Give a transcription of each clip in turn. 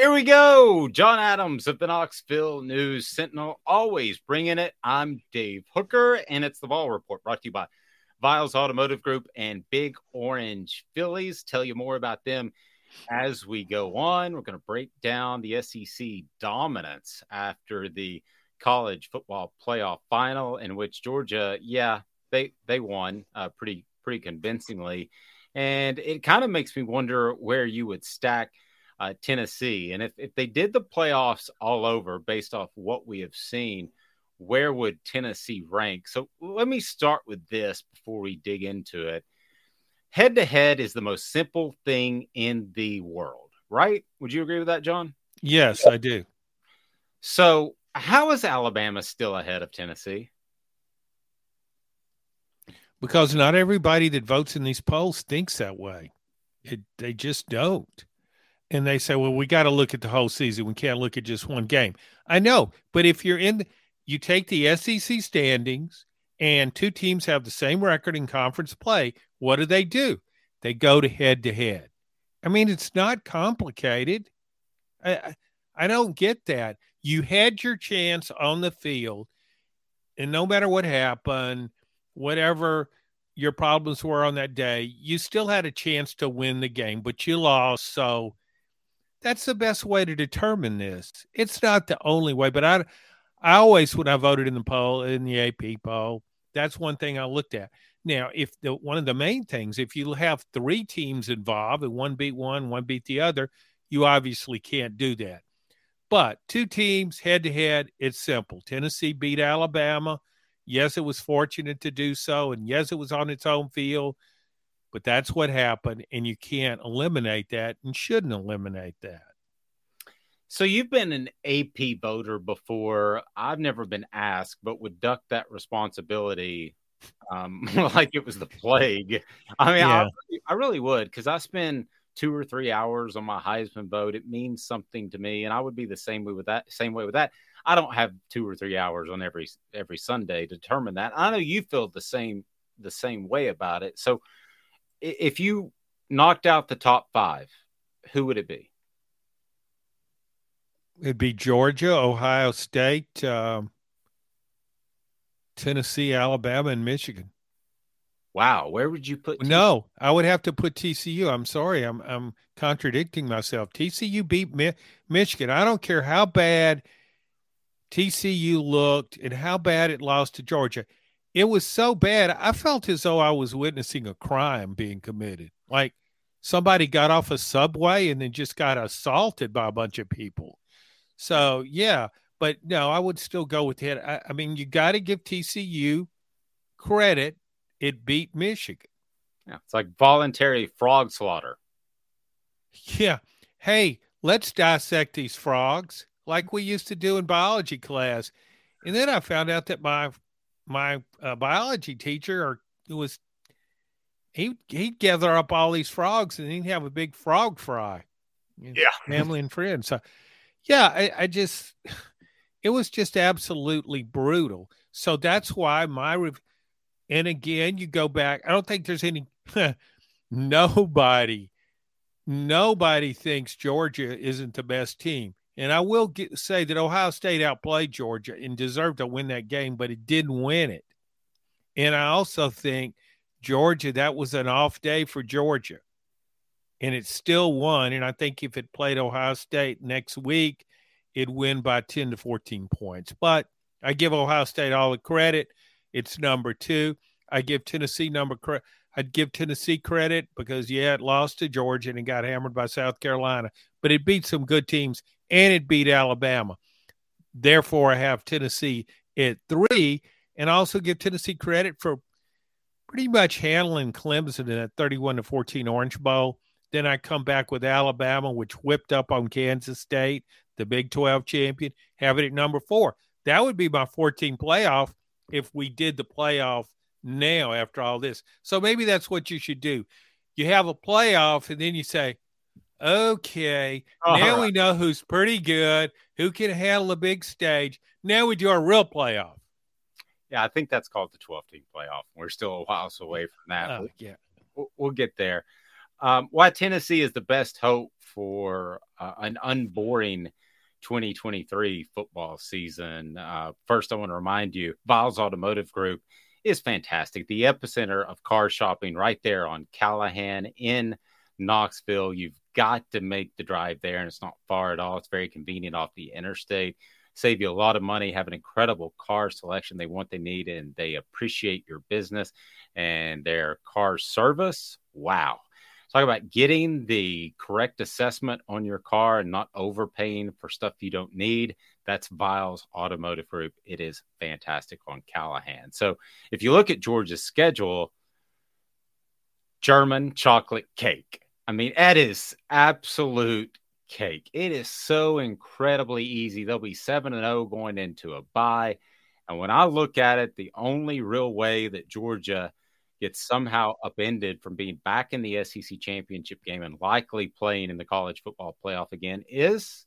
Here we go. John Adams of the Knoxville News Sentinel, always bringing it. I'm Dave Hooker, and it's the Vol Report brought to you by Viles Automotive Group and Big Orange Phillies. Tell you more about them as we go on. We're going to break down the SEC dominance after the college football playoff final, in which Georgia, yeah, they they won uh, pretty pretty convincingly, and it kind of makes me wonder where you would stack uh, Tennessee. And if, if they did the playoffs all over based off what we have seen, where would Tennessee rank? So let me start with this before we dig into it. Head to head is the most simple thing in the world, right? Would you agree with that, John? Yes, I do. So, how is Alabama still ahead of Tennessee? Because not everybody that votes in these polls thinks that way. It, they just don't and they say, well, we got to look at the whole season. We can't look at just one game. I know, but if you're in, you take the SEC standings and two teams have the same record in conference play. What do they do? They go to head to head. I mean, it's not complicated. I, I don't get that. You had your chance on the field, and no matter what happened, whatever your problems were on that day, you still had a chance to win the game, but you lost. So that's the best way to determine this. It's not the only way, but I I always when I voted in the poll in the AP poll, that's one thing I looked at. Now, if the one of the main things, if you have three teams involved and one beat one, one beat the other, you obviously can't do that. But two teams head to head, it's simple. Tennessee beat Alabama. Yes, it was fortunate to do so, and yes, it was on its own field but that's what happened and you can't eliminate that and shouldn't eliminate that. So you've been an ap voter before. I've never been asked but would duck that responsibility um, like it was the plague. I mean yeah. I, I really would because i spend two or three hours on my heisman vote. It means something to me and i would be the same way with that same way with that. I don't have two or three hours on every every sunday to determine that. I know you feel the same the same way about it. So if you knocked out the top five, who would it be? It'd be Georgia, Ohio State, um, Tennessee, Alabama, and Michigan. Wow, where would you put? TCU? No, I would have to put TCU. I'm sorry, I'm I'm contradicting myself. TCU beat Mi- Michigan. I don't care how bad TCU looked and how bad it lost to Georgia it was so bad. I felt as though I was witnessing a crime being committed. Like somebody got off a subway and then just got assaulted by a bunch of people. So, yeah, but no, I would still go with it. I, I mean, you got to give TCU credit. It beat Michigan. Yeah, it's like voluntary frog slaughter. Yeah. Hey, let's dissect these frogs. like we used to do in biology class. And then I found out that my my uh, biology teacher or it was he he'd gather up all these frogs and he'd have a big frog fry. Yeah, family and friends. So, yeah, I, I just it was just absolutely brutal. So that's why my and again, you go back. I don't think there's any nobody, nobody thinks Georgia isn't the best team. And I will get, say that Ohio State outplayed Georgia and deserved to win that game, but it didn't win it. And I also think Georgia, that was an off day for Georgia. And it still won. And I think if it played Ohio State next week, it'd win by 10 to 14 points. But I give Ohio State all the credit. It's number two. I give Tennessee number credit. I'd give Tennessee credit because yeah, it lost to Georgia and it got hammered by South Carolina, but it beat some good teams and it beat Alabama. Therefore, I have Tennessee at three, and also give Tennessee credit for pretty much handling Clemson in that 31 to 14 Orange Bowl. Then I come back with Alabama, which whipped up on Kansas State, the Big 12 champion, have it at number four. That would be my 14 playoff if we did the playoff now after all this. So maybe that's what you should do. You have a playoff, and then you say, okay, now right. we know who's pretty good, who can handle a big stage. Now we do our real playoff. Yeah, I think that's called the 12 team playoff. We're still a while away from that. Uh, yeah. We'll, we'll, get there. Um, why Tennessee is the best hope for uh, an unboring 2023 football season. Uh, first, I want to remind you, Viles Automotive Group is fantastic. The epicenter of car shopping right there on Callahan in Knoxville. You've got to make the drive there, and it's not far at all. It's very convenient off the interstate. Save you a lot of money, have an incredible car selection. They want, they need, and they appreciate your business and their car service. Wow. Talk about getting the correct assessment on your car and not overpaying for stuff you don't need. That's Viles Automotive Group. It is fantastic on Callahan. So if you look at Georgia's schedule, German chocolate cake. I mean, that is absolute cake. It is so incredibly easy. They'll be 7 and 0 going into a bye. And when I look at it, the only real way that Georgia gets somehow upended from being back in the SEC championship game and likely playing in the college football playoff again is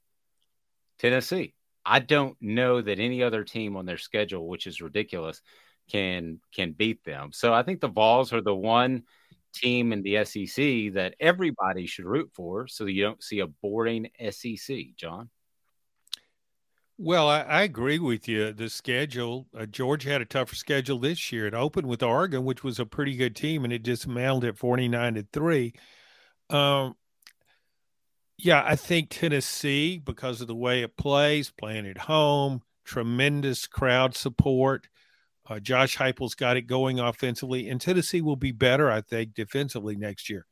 Tennessee. I don't know that any other team on their schedule, which is ridiculous, can can beat them. So I think the Vols are the one team in the SEC that everybody should root for, so you don't see a boring SEC. John. Well, I, I, agree with you. The schedule, uh, Georgia had a tougher schedule this year. It opened with Oregon, which was a pretty good team, and it dismantled at 49 to 3. Um, yeah, I think Tennessee, because of the way it plays, playing at home, tremendous crowd support. Uh, Josh Heupel's got it going offensively, and Tennessee will be better, I think, defensively next year.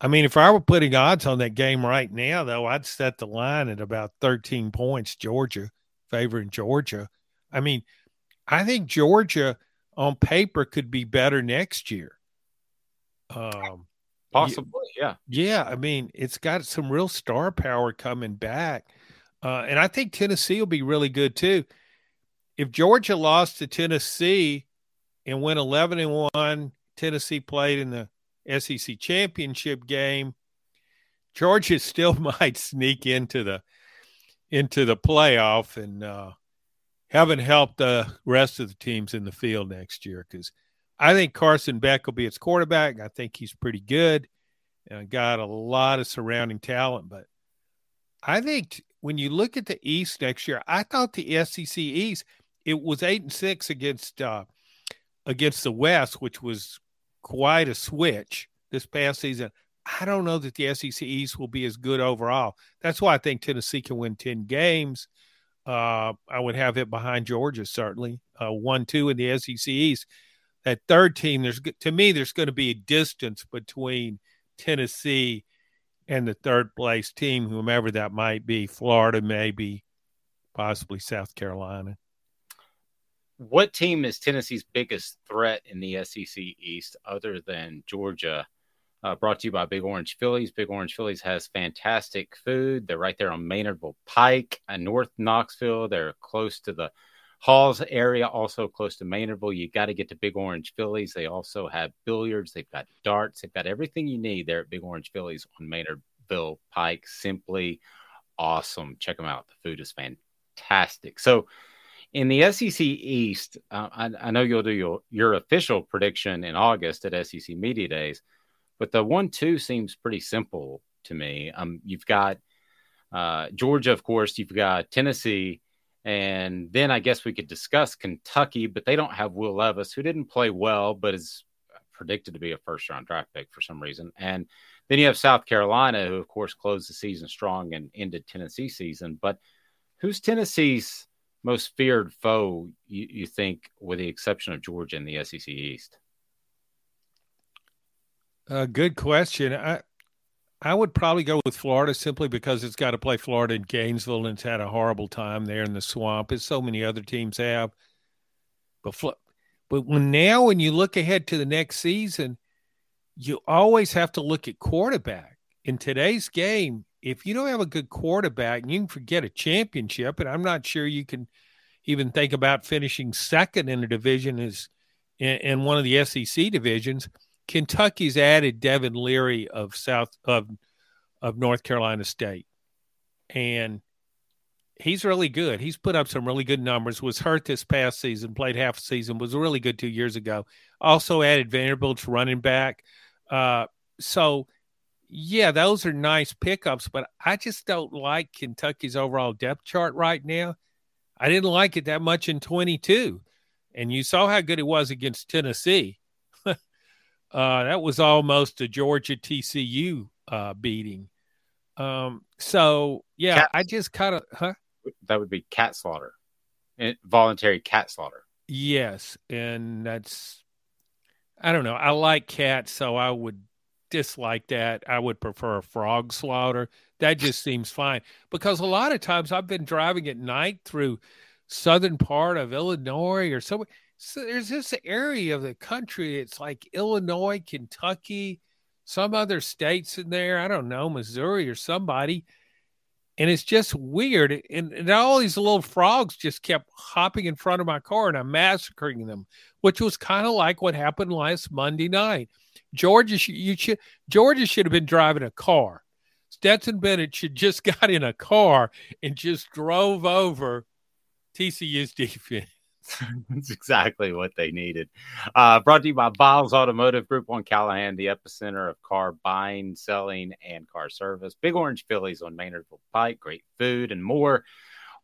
I mean, if I were putting odds on that game right now, though, I'd set the line at about 13 points, Georgia, favoring Georgia. I mean, I think Georgia on paper could be better next year. Um, Possibly, yeah. Yeah. I mean, it's got some real star power coming back. Uh, and I think Tennessee will be really good too. If Georgia lost to Tennessee and went 11 and 1, Tennessee played in the SEC championship game, Georgia still might sneak into the into the playoff and uh, haven't helped the rest of the teams in the field next year because I think Carson Beck will be its quarterback. I think he's pretty good and got a lot of surrounding talent. But I think when you look at the East next year, I thought the SEC East it was eight and six against uh, against the West, which was quite a switch this past season. I don't know that the SEC East will be as good overall. That's why I think Tennessee can win 10 games. Uh, I would have it behind Georgia, certainly. Uh, 1 2 in the SEC East. That third team, there's to me, there's going to be a distance between Tennessee and the third place team, whomever that might be. Florida, maybe, possibly South Carolina what team is Tennessee's biggest threat in the SEC East other than Georgia Uh, brought to you by Big Orange Phillies. Big Orange Phillies has fantastic food. They're right there on Maynardville Pike and North Knoxville. They're close to the Halls area, also close to Maynardville. You got to get to Big Orange Phillies. They also have billiards. They've got darts. They've got everything you need there at Big Orange Phillies on Maynardville Pike. Simply awesome. Check them out. The food is fantastic. So, in the SEC East, uh, I, I, know you'll do your, your official prediction in August at SEC Media Days, but the one two seems pretty simple to me. Um, you've got uh, Georgia, of course, you've got Tennessee, and then I guess we could discuss Kentucky, but they don't have Will Levis, who didn't play well, but is predicted to be a first round draft pick for some reason. And then you have South Carolina, who, of course, closed the season strong and ended Tennessee season. But who's Tennessee's most feared foe, you, you think, with the exception of Georgia in the SEC East? A good question. I, I would probably go with Florida simply because it's got to play Florida in Gainesville and it's had a horrible time there in the swamp, as so many other teams have. But but when now when you look ahead to the next season, you always have to look at quarterback. In today's game, if you don't have a good quarterback, you can forget a championship. And I'm not sure you can even think about finishing second in a division as in, in one of the SEC divisions Kentucky's added Devin Leary of South of of North Carolina State, and he's really good. He's put up some really good numbers. Was hurt this past season, played half a season, was really good two years ago. Also added Vanderbilt's running back. Uh, so, yeah, those are nice pickups, but I just don't like Kentucky's overall depth chart right now. I didn't like it that much in 22, and you saw how good it was against Tennessee. Uh, that was almost a Georgia TCU uh, beating. Um, so yeah, cat, I just kind of, huh? That would be cat slaughter, voluntary cat slaughter. Yes, and that's, I don't know. I like cats, so I would dislike that. I would prefer a frog slaughter. That just seems fine because a lot of times I've been driving at night through southern part of Illinois or somewhere so there's this area of the country. It's like Illinois, Kentucky, some other states in there. I don't know, Missouri or somebody. And it's just weird. And, and all these little frogs just kept hopping in front of my car and I'm massacring them, which was kind of like what happened last Monday night. Georgia, you should, Georgia should have been driving a car. Stetson Bennett should just got in a car and just drove over TCU's defense. That's exactly what they needed. Uh, brought to you by Viles Automotive Group on Callahan, the epicenter of car buying, selling, and car service. Big Orange Phillies on Maynardville Pike, great food and more.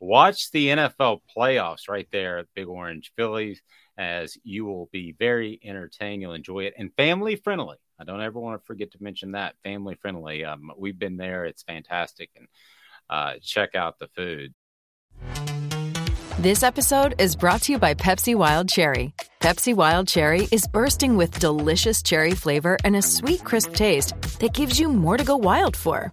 Watch the NFL playoffs right there at Big Orange Phillies as you will be very entertained. You'll enjoy it and family friendly. I don't ever want to forget to mention that family friendly. Um, we've been there, it's fantastic. And uh, check out the food. This episode is brought to you by Pepsi Wild Cherry. Pepsi Wild Cherry is bursting with delicious cherry flavor and a sweet, crisp taste that gives you more to go wild for.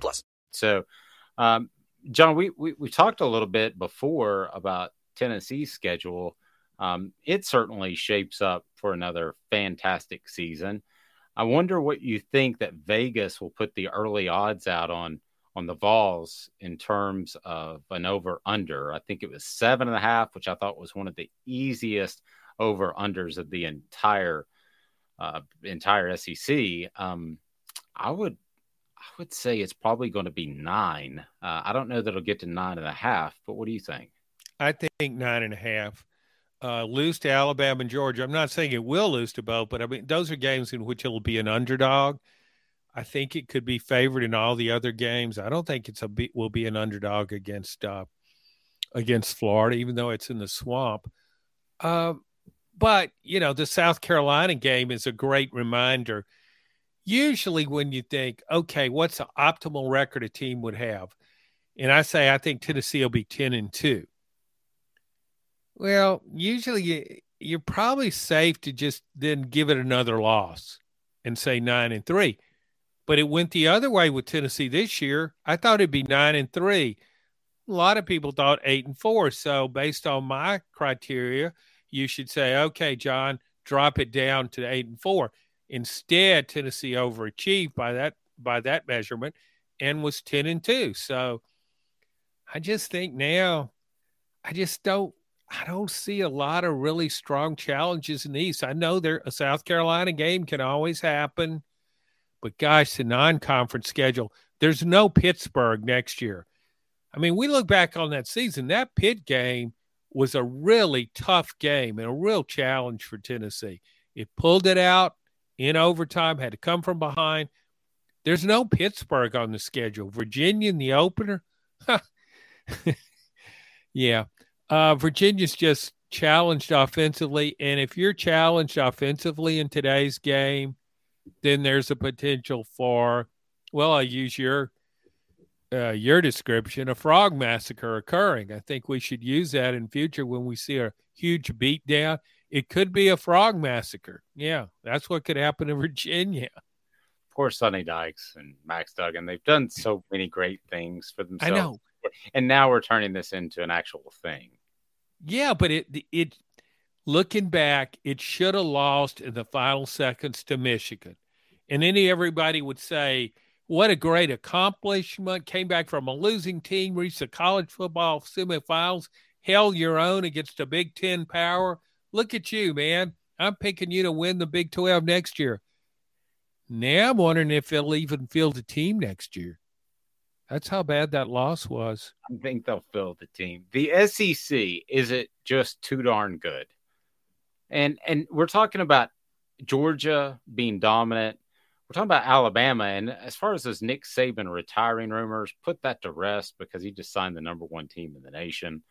plus. So, um, John, we, we, we talked a little bit before about Tennessee's schedule. Um, it certainly shapes up for another fantastic season. I wonder what you think that Vegas will put the early odds out on on the Vols in terms of an over under. I think it was seven and a half, which I thought was one of the easiest over unders of the entire uh, entire SEC. Um, I would would say it's probably going to be nine. Uh, I don't know that it'll get to nine and a half, but what do you think? I think nine and a half. uh, lose to Alabama and Georgia. I'm not saying it will lose to both, but I mean those are games in which it'll be an underdog. I think it could be favored in all the other games. I don't think it's a will be an underdog against uh, against Florida, even though it's in the swamp. Uh, but you know, the South Carolina game is a great reminder. Usually, when you think, okay, what's the optimal record a team would have, and I say I think Tennessee will be ten and two. Well, usually you, you're probably safe to just then give it another loss and say nine and three. But it went the other way with Tennessee this year. I thought it'd be nine and three. A lot of people thought eight and four. So based on my criteria, you should say, okay, John, drop it down to eight and four. Instead, Tennessee overachieved by that by that measurement and was ten and two. So I just think now I just don't I don't see a lot of really strong challenges in the East. I know there a South Carolina game can always happen, but gosh, the non-conference schedule. There's no Pittsburgh next year. I mean, we look back on that season. That Pitt game was a really tough game and a real challenge for Tennessee. It pulled it out in overtime, had to come from behind. There's no Pittsburgh on the schedule. Virginia in the opener. yeah. Uh, Virginia's just challenged offensively. And if you're challenged offensively in today's game, then there's a potential for, well, I use your uh, your description, a frog massacre occurring. I think we should use that in future when we see a huge beatdown. It could be a frog massacre. Yeah, that's what could happen in Virginia. Poor Sonny Dykes and Max Duggan. They've done so many great things for themselves. I know. And now we're turning this into an actual thing. Yeah, but it it looking back, it should have lost in the final seconds to Michigan. And then everybody would say, what a great accomplishment. Came back from a losing team, reached the college football semifinals, held your own against a Big Ten power. Look at you, man. I'm picking you to win the Big 12 next year. Now I'm wondering if they'll even field the team next year. That's how bad that loss was. I think they'll fill the team. The SEC is it just too darn good? And and we're talking about Georgia being dominant we're talking about Alabama, and as far as those Nick Saban retiring rumors, put that to rest because he just signed the number one team in the nation.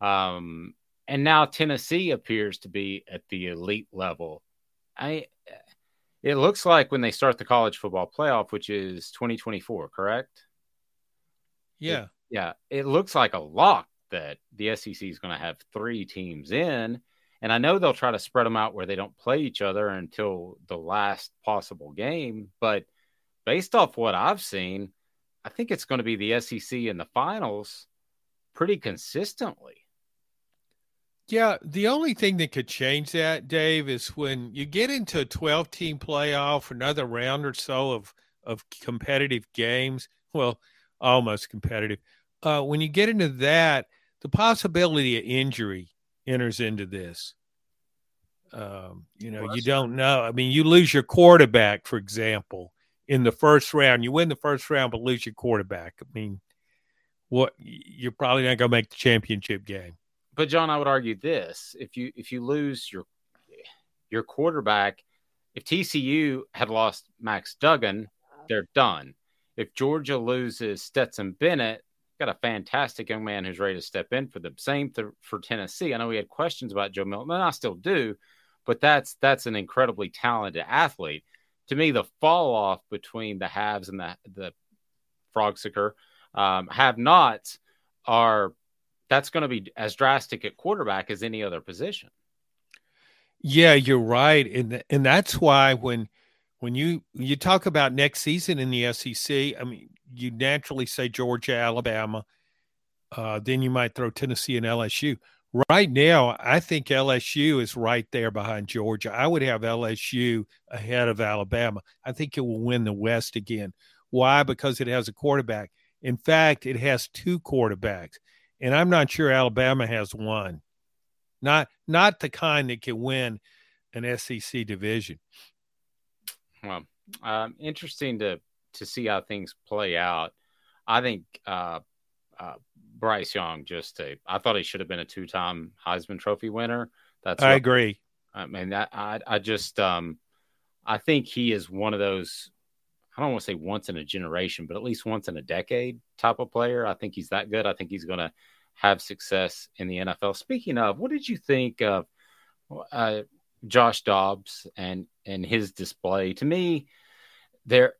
Um, and now Tennessee appears to be at the elite level. I, it looks like when they start the college football playoff, which is 2024, correct? Yeah, it, yeah. It looks like a lock that the SEC is going to have three teams in and I know they'll try to spread them out where they don't play each other until the last possible game. But based off what I've seen, I think it's going to be the SEC in the finals pretty consistently. Yeah, the only thing that could change that, Dave, is when you get into a 12 team playoff, another round or so of, of competitive games. Well, almost competitive. Uh, when you get into that, the possibility of injury enters into this. Um, you know, you don't know. I mean, you lose your quarterback, for example, in the first round. You win the first round, but lose your quarterback. I mean, what you're probably not going to make the championship game. But John, I would argue this: if you if you lose your your quarterback, if TCU had lost Max Duggan, they're done. If Georgia loses Stetson Bennett, got a fantastic young man who's ready to step in for them. Same th- for Tennessee. I know we had questions about Joe Milton, and I still do, but that's that's an incredibly talented athlete. To me, the fall off between the haves and the the frogsicker um, have nots are that's going to be as drastic at quarterback as any other position. Yeah, you're right, and and that's why when when you you talk about next season in the SEC, I mean, you naturally say Georgia, Alabama. Uh, then you might throw Tennessee and LSU. Right now, I think LSU is right there behind Georgia. I would have LSU ahead of Alabama. I think it will win the West again. Why? Because it has a quarterback. In fact, it has two quarterbacks, and I'm not sure Alabama has one. Not not the kind that can win an SEC division. Well, um, interesting to to see how things play out. I think uh, uh, Bryce Young just a. I thought he should have been a two-time Heisman Trophy winner. That's I what- agree. I mean, that I I just um, I think he is one of those. I don't want to say once in a generation, but at least once in a decade type of player. I think he's that good. I think he's going to have success in the NFL. Speaking of, what did you think of uh, Josh Dobbs and and his display? To me, there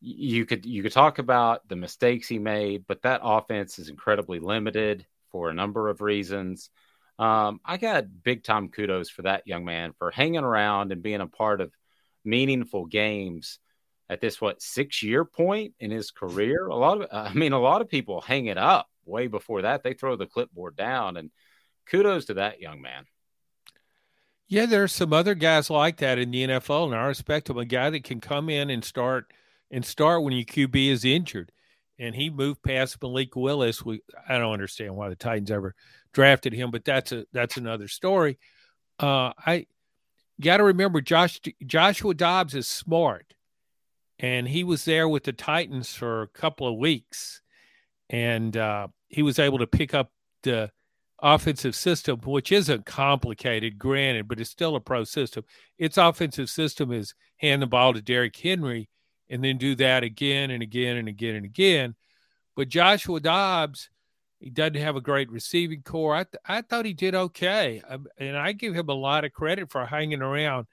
you could you could talk about the mistakes he made, but that offense is incredibly limited for a number of reasons. Um, I got big time kudos for that young man for hanging around and being a part of meaningful games at this what six year point in his career. A lot of I mean, a lot of people hang it up way before that. They throw the clipboard down, and kudos to that young man. Yeah, there's some other guys like that in the NFL, and I respect him. A guy that can come in and start and start when your QB is injured, and he moved past Malik Willis. We I don't understand why the Titans ever drafted him, but that's a that's another story. Uh, I got to remember Josh Joshua Dobbs is smart, and he was there with the Titans for a couple of weeks, and uh, he was able to pick up the offensive system, which isn't complicated, granted, but it's still a pro system. Its offensive system is hand the ball to Derrick Henry and then do that again and again and again and again. But Joshua Dobbs, he doesn't have a great receiving corps. I, th- I thought he did okay. I, and I give him a lot of credit for hanging around.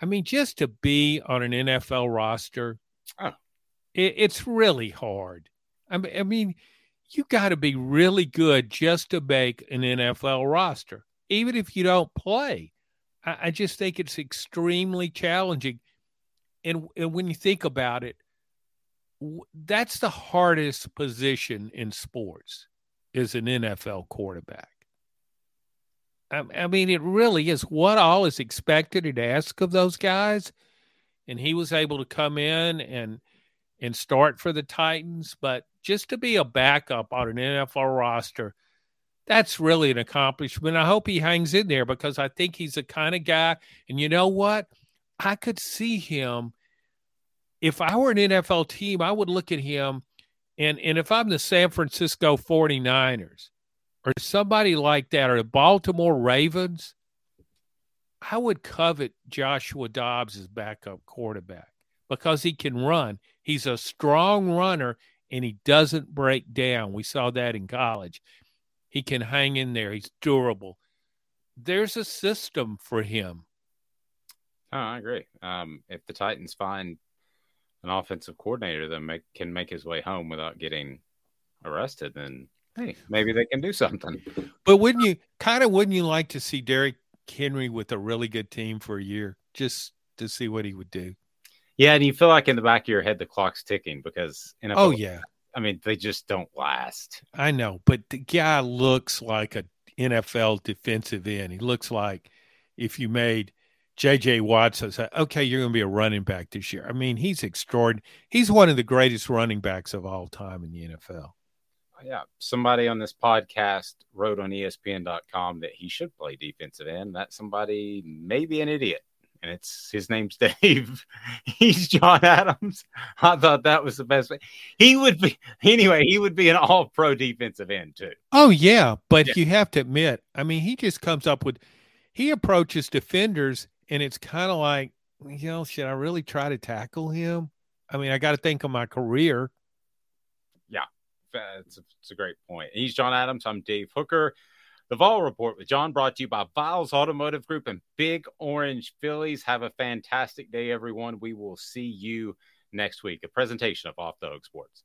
I mean, just to be on an NFL roster, Oh. it, it's really hard. I mean, I mean you got to be really good just to make an NFL roster, even if you don't play. I, I just think it's extremely challenging. And, and when you think about it, that's the hardest position in sports is an NFL quarterback. I, I mean, it really is. What all is expected and asked of those guys, and he was able to come in and and start for the Titans, but just to be a backup on an NFL roster, that's really an accomplishment. I hope he hangs in there because I think he's the kind of guy. And you know what? I could see him. If I were an NFL team, I would look at him. And, and if I'm the San Francisco 49ers or somebody like that, or the Baltimore Ravens, I would covet Joshua Dobbs as backup quarterback because he can run. He's a strong runner and he doesn't break down. We saw that in college. He can hang in there. He's durable. There's a system for him. Oh, I agree. Um, if the Titans find an offensive coordinator that make, can make his way home without getting arrested, then hey, maybe they can do something. But wouldn't you kind of wouldn't you like to see Derrick Henry with a really good team for a year just to see what he would do? Yeah, and you feel like in the back of your head the clock's ticking because NFL, Oh yeah, I mean they just don't last. I know, but the guy looks like a NFL defensive end. He looks like if you made J.J. Watson say, "Okay, you're going to be a running back this year." I mean, he's extraordinary. He's one of the greatest running backs of all time in the NFL. Yeah, somebody on this podcast wrote on ESPN.com that he should play defensive end. That somebody may be an idiot, and it's his name's Dave. He's John Adams. I thought that was the best. way. He would be anyway. He would be an All-Pro defensive end too. Oh yeah, but Yeah. you have to admit, I mean, he just comes up with he approaches defenders and it's kind of like, you know, should I really try to tackle him? I mean, I got to think of my career. It's a, it's a great point. He's John Adams. I'm Dave Hooker. The Vol Report with John brought to you by Viles Automotive Group and Big Orange Phillies. Have a fantastic day, everyone. We will see you next week. A presentation of Off the Hook Sports.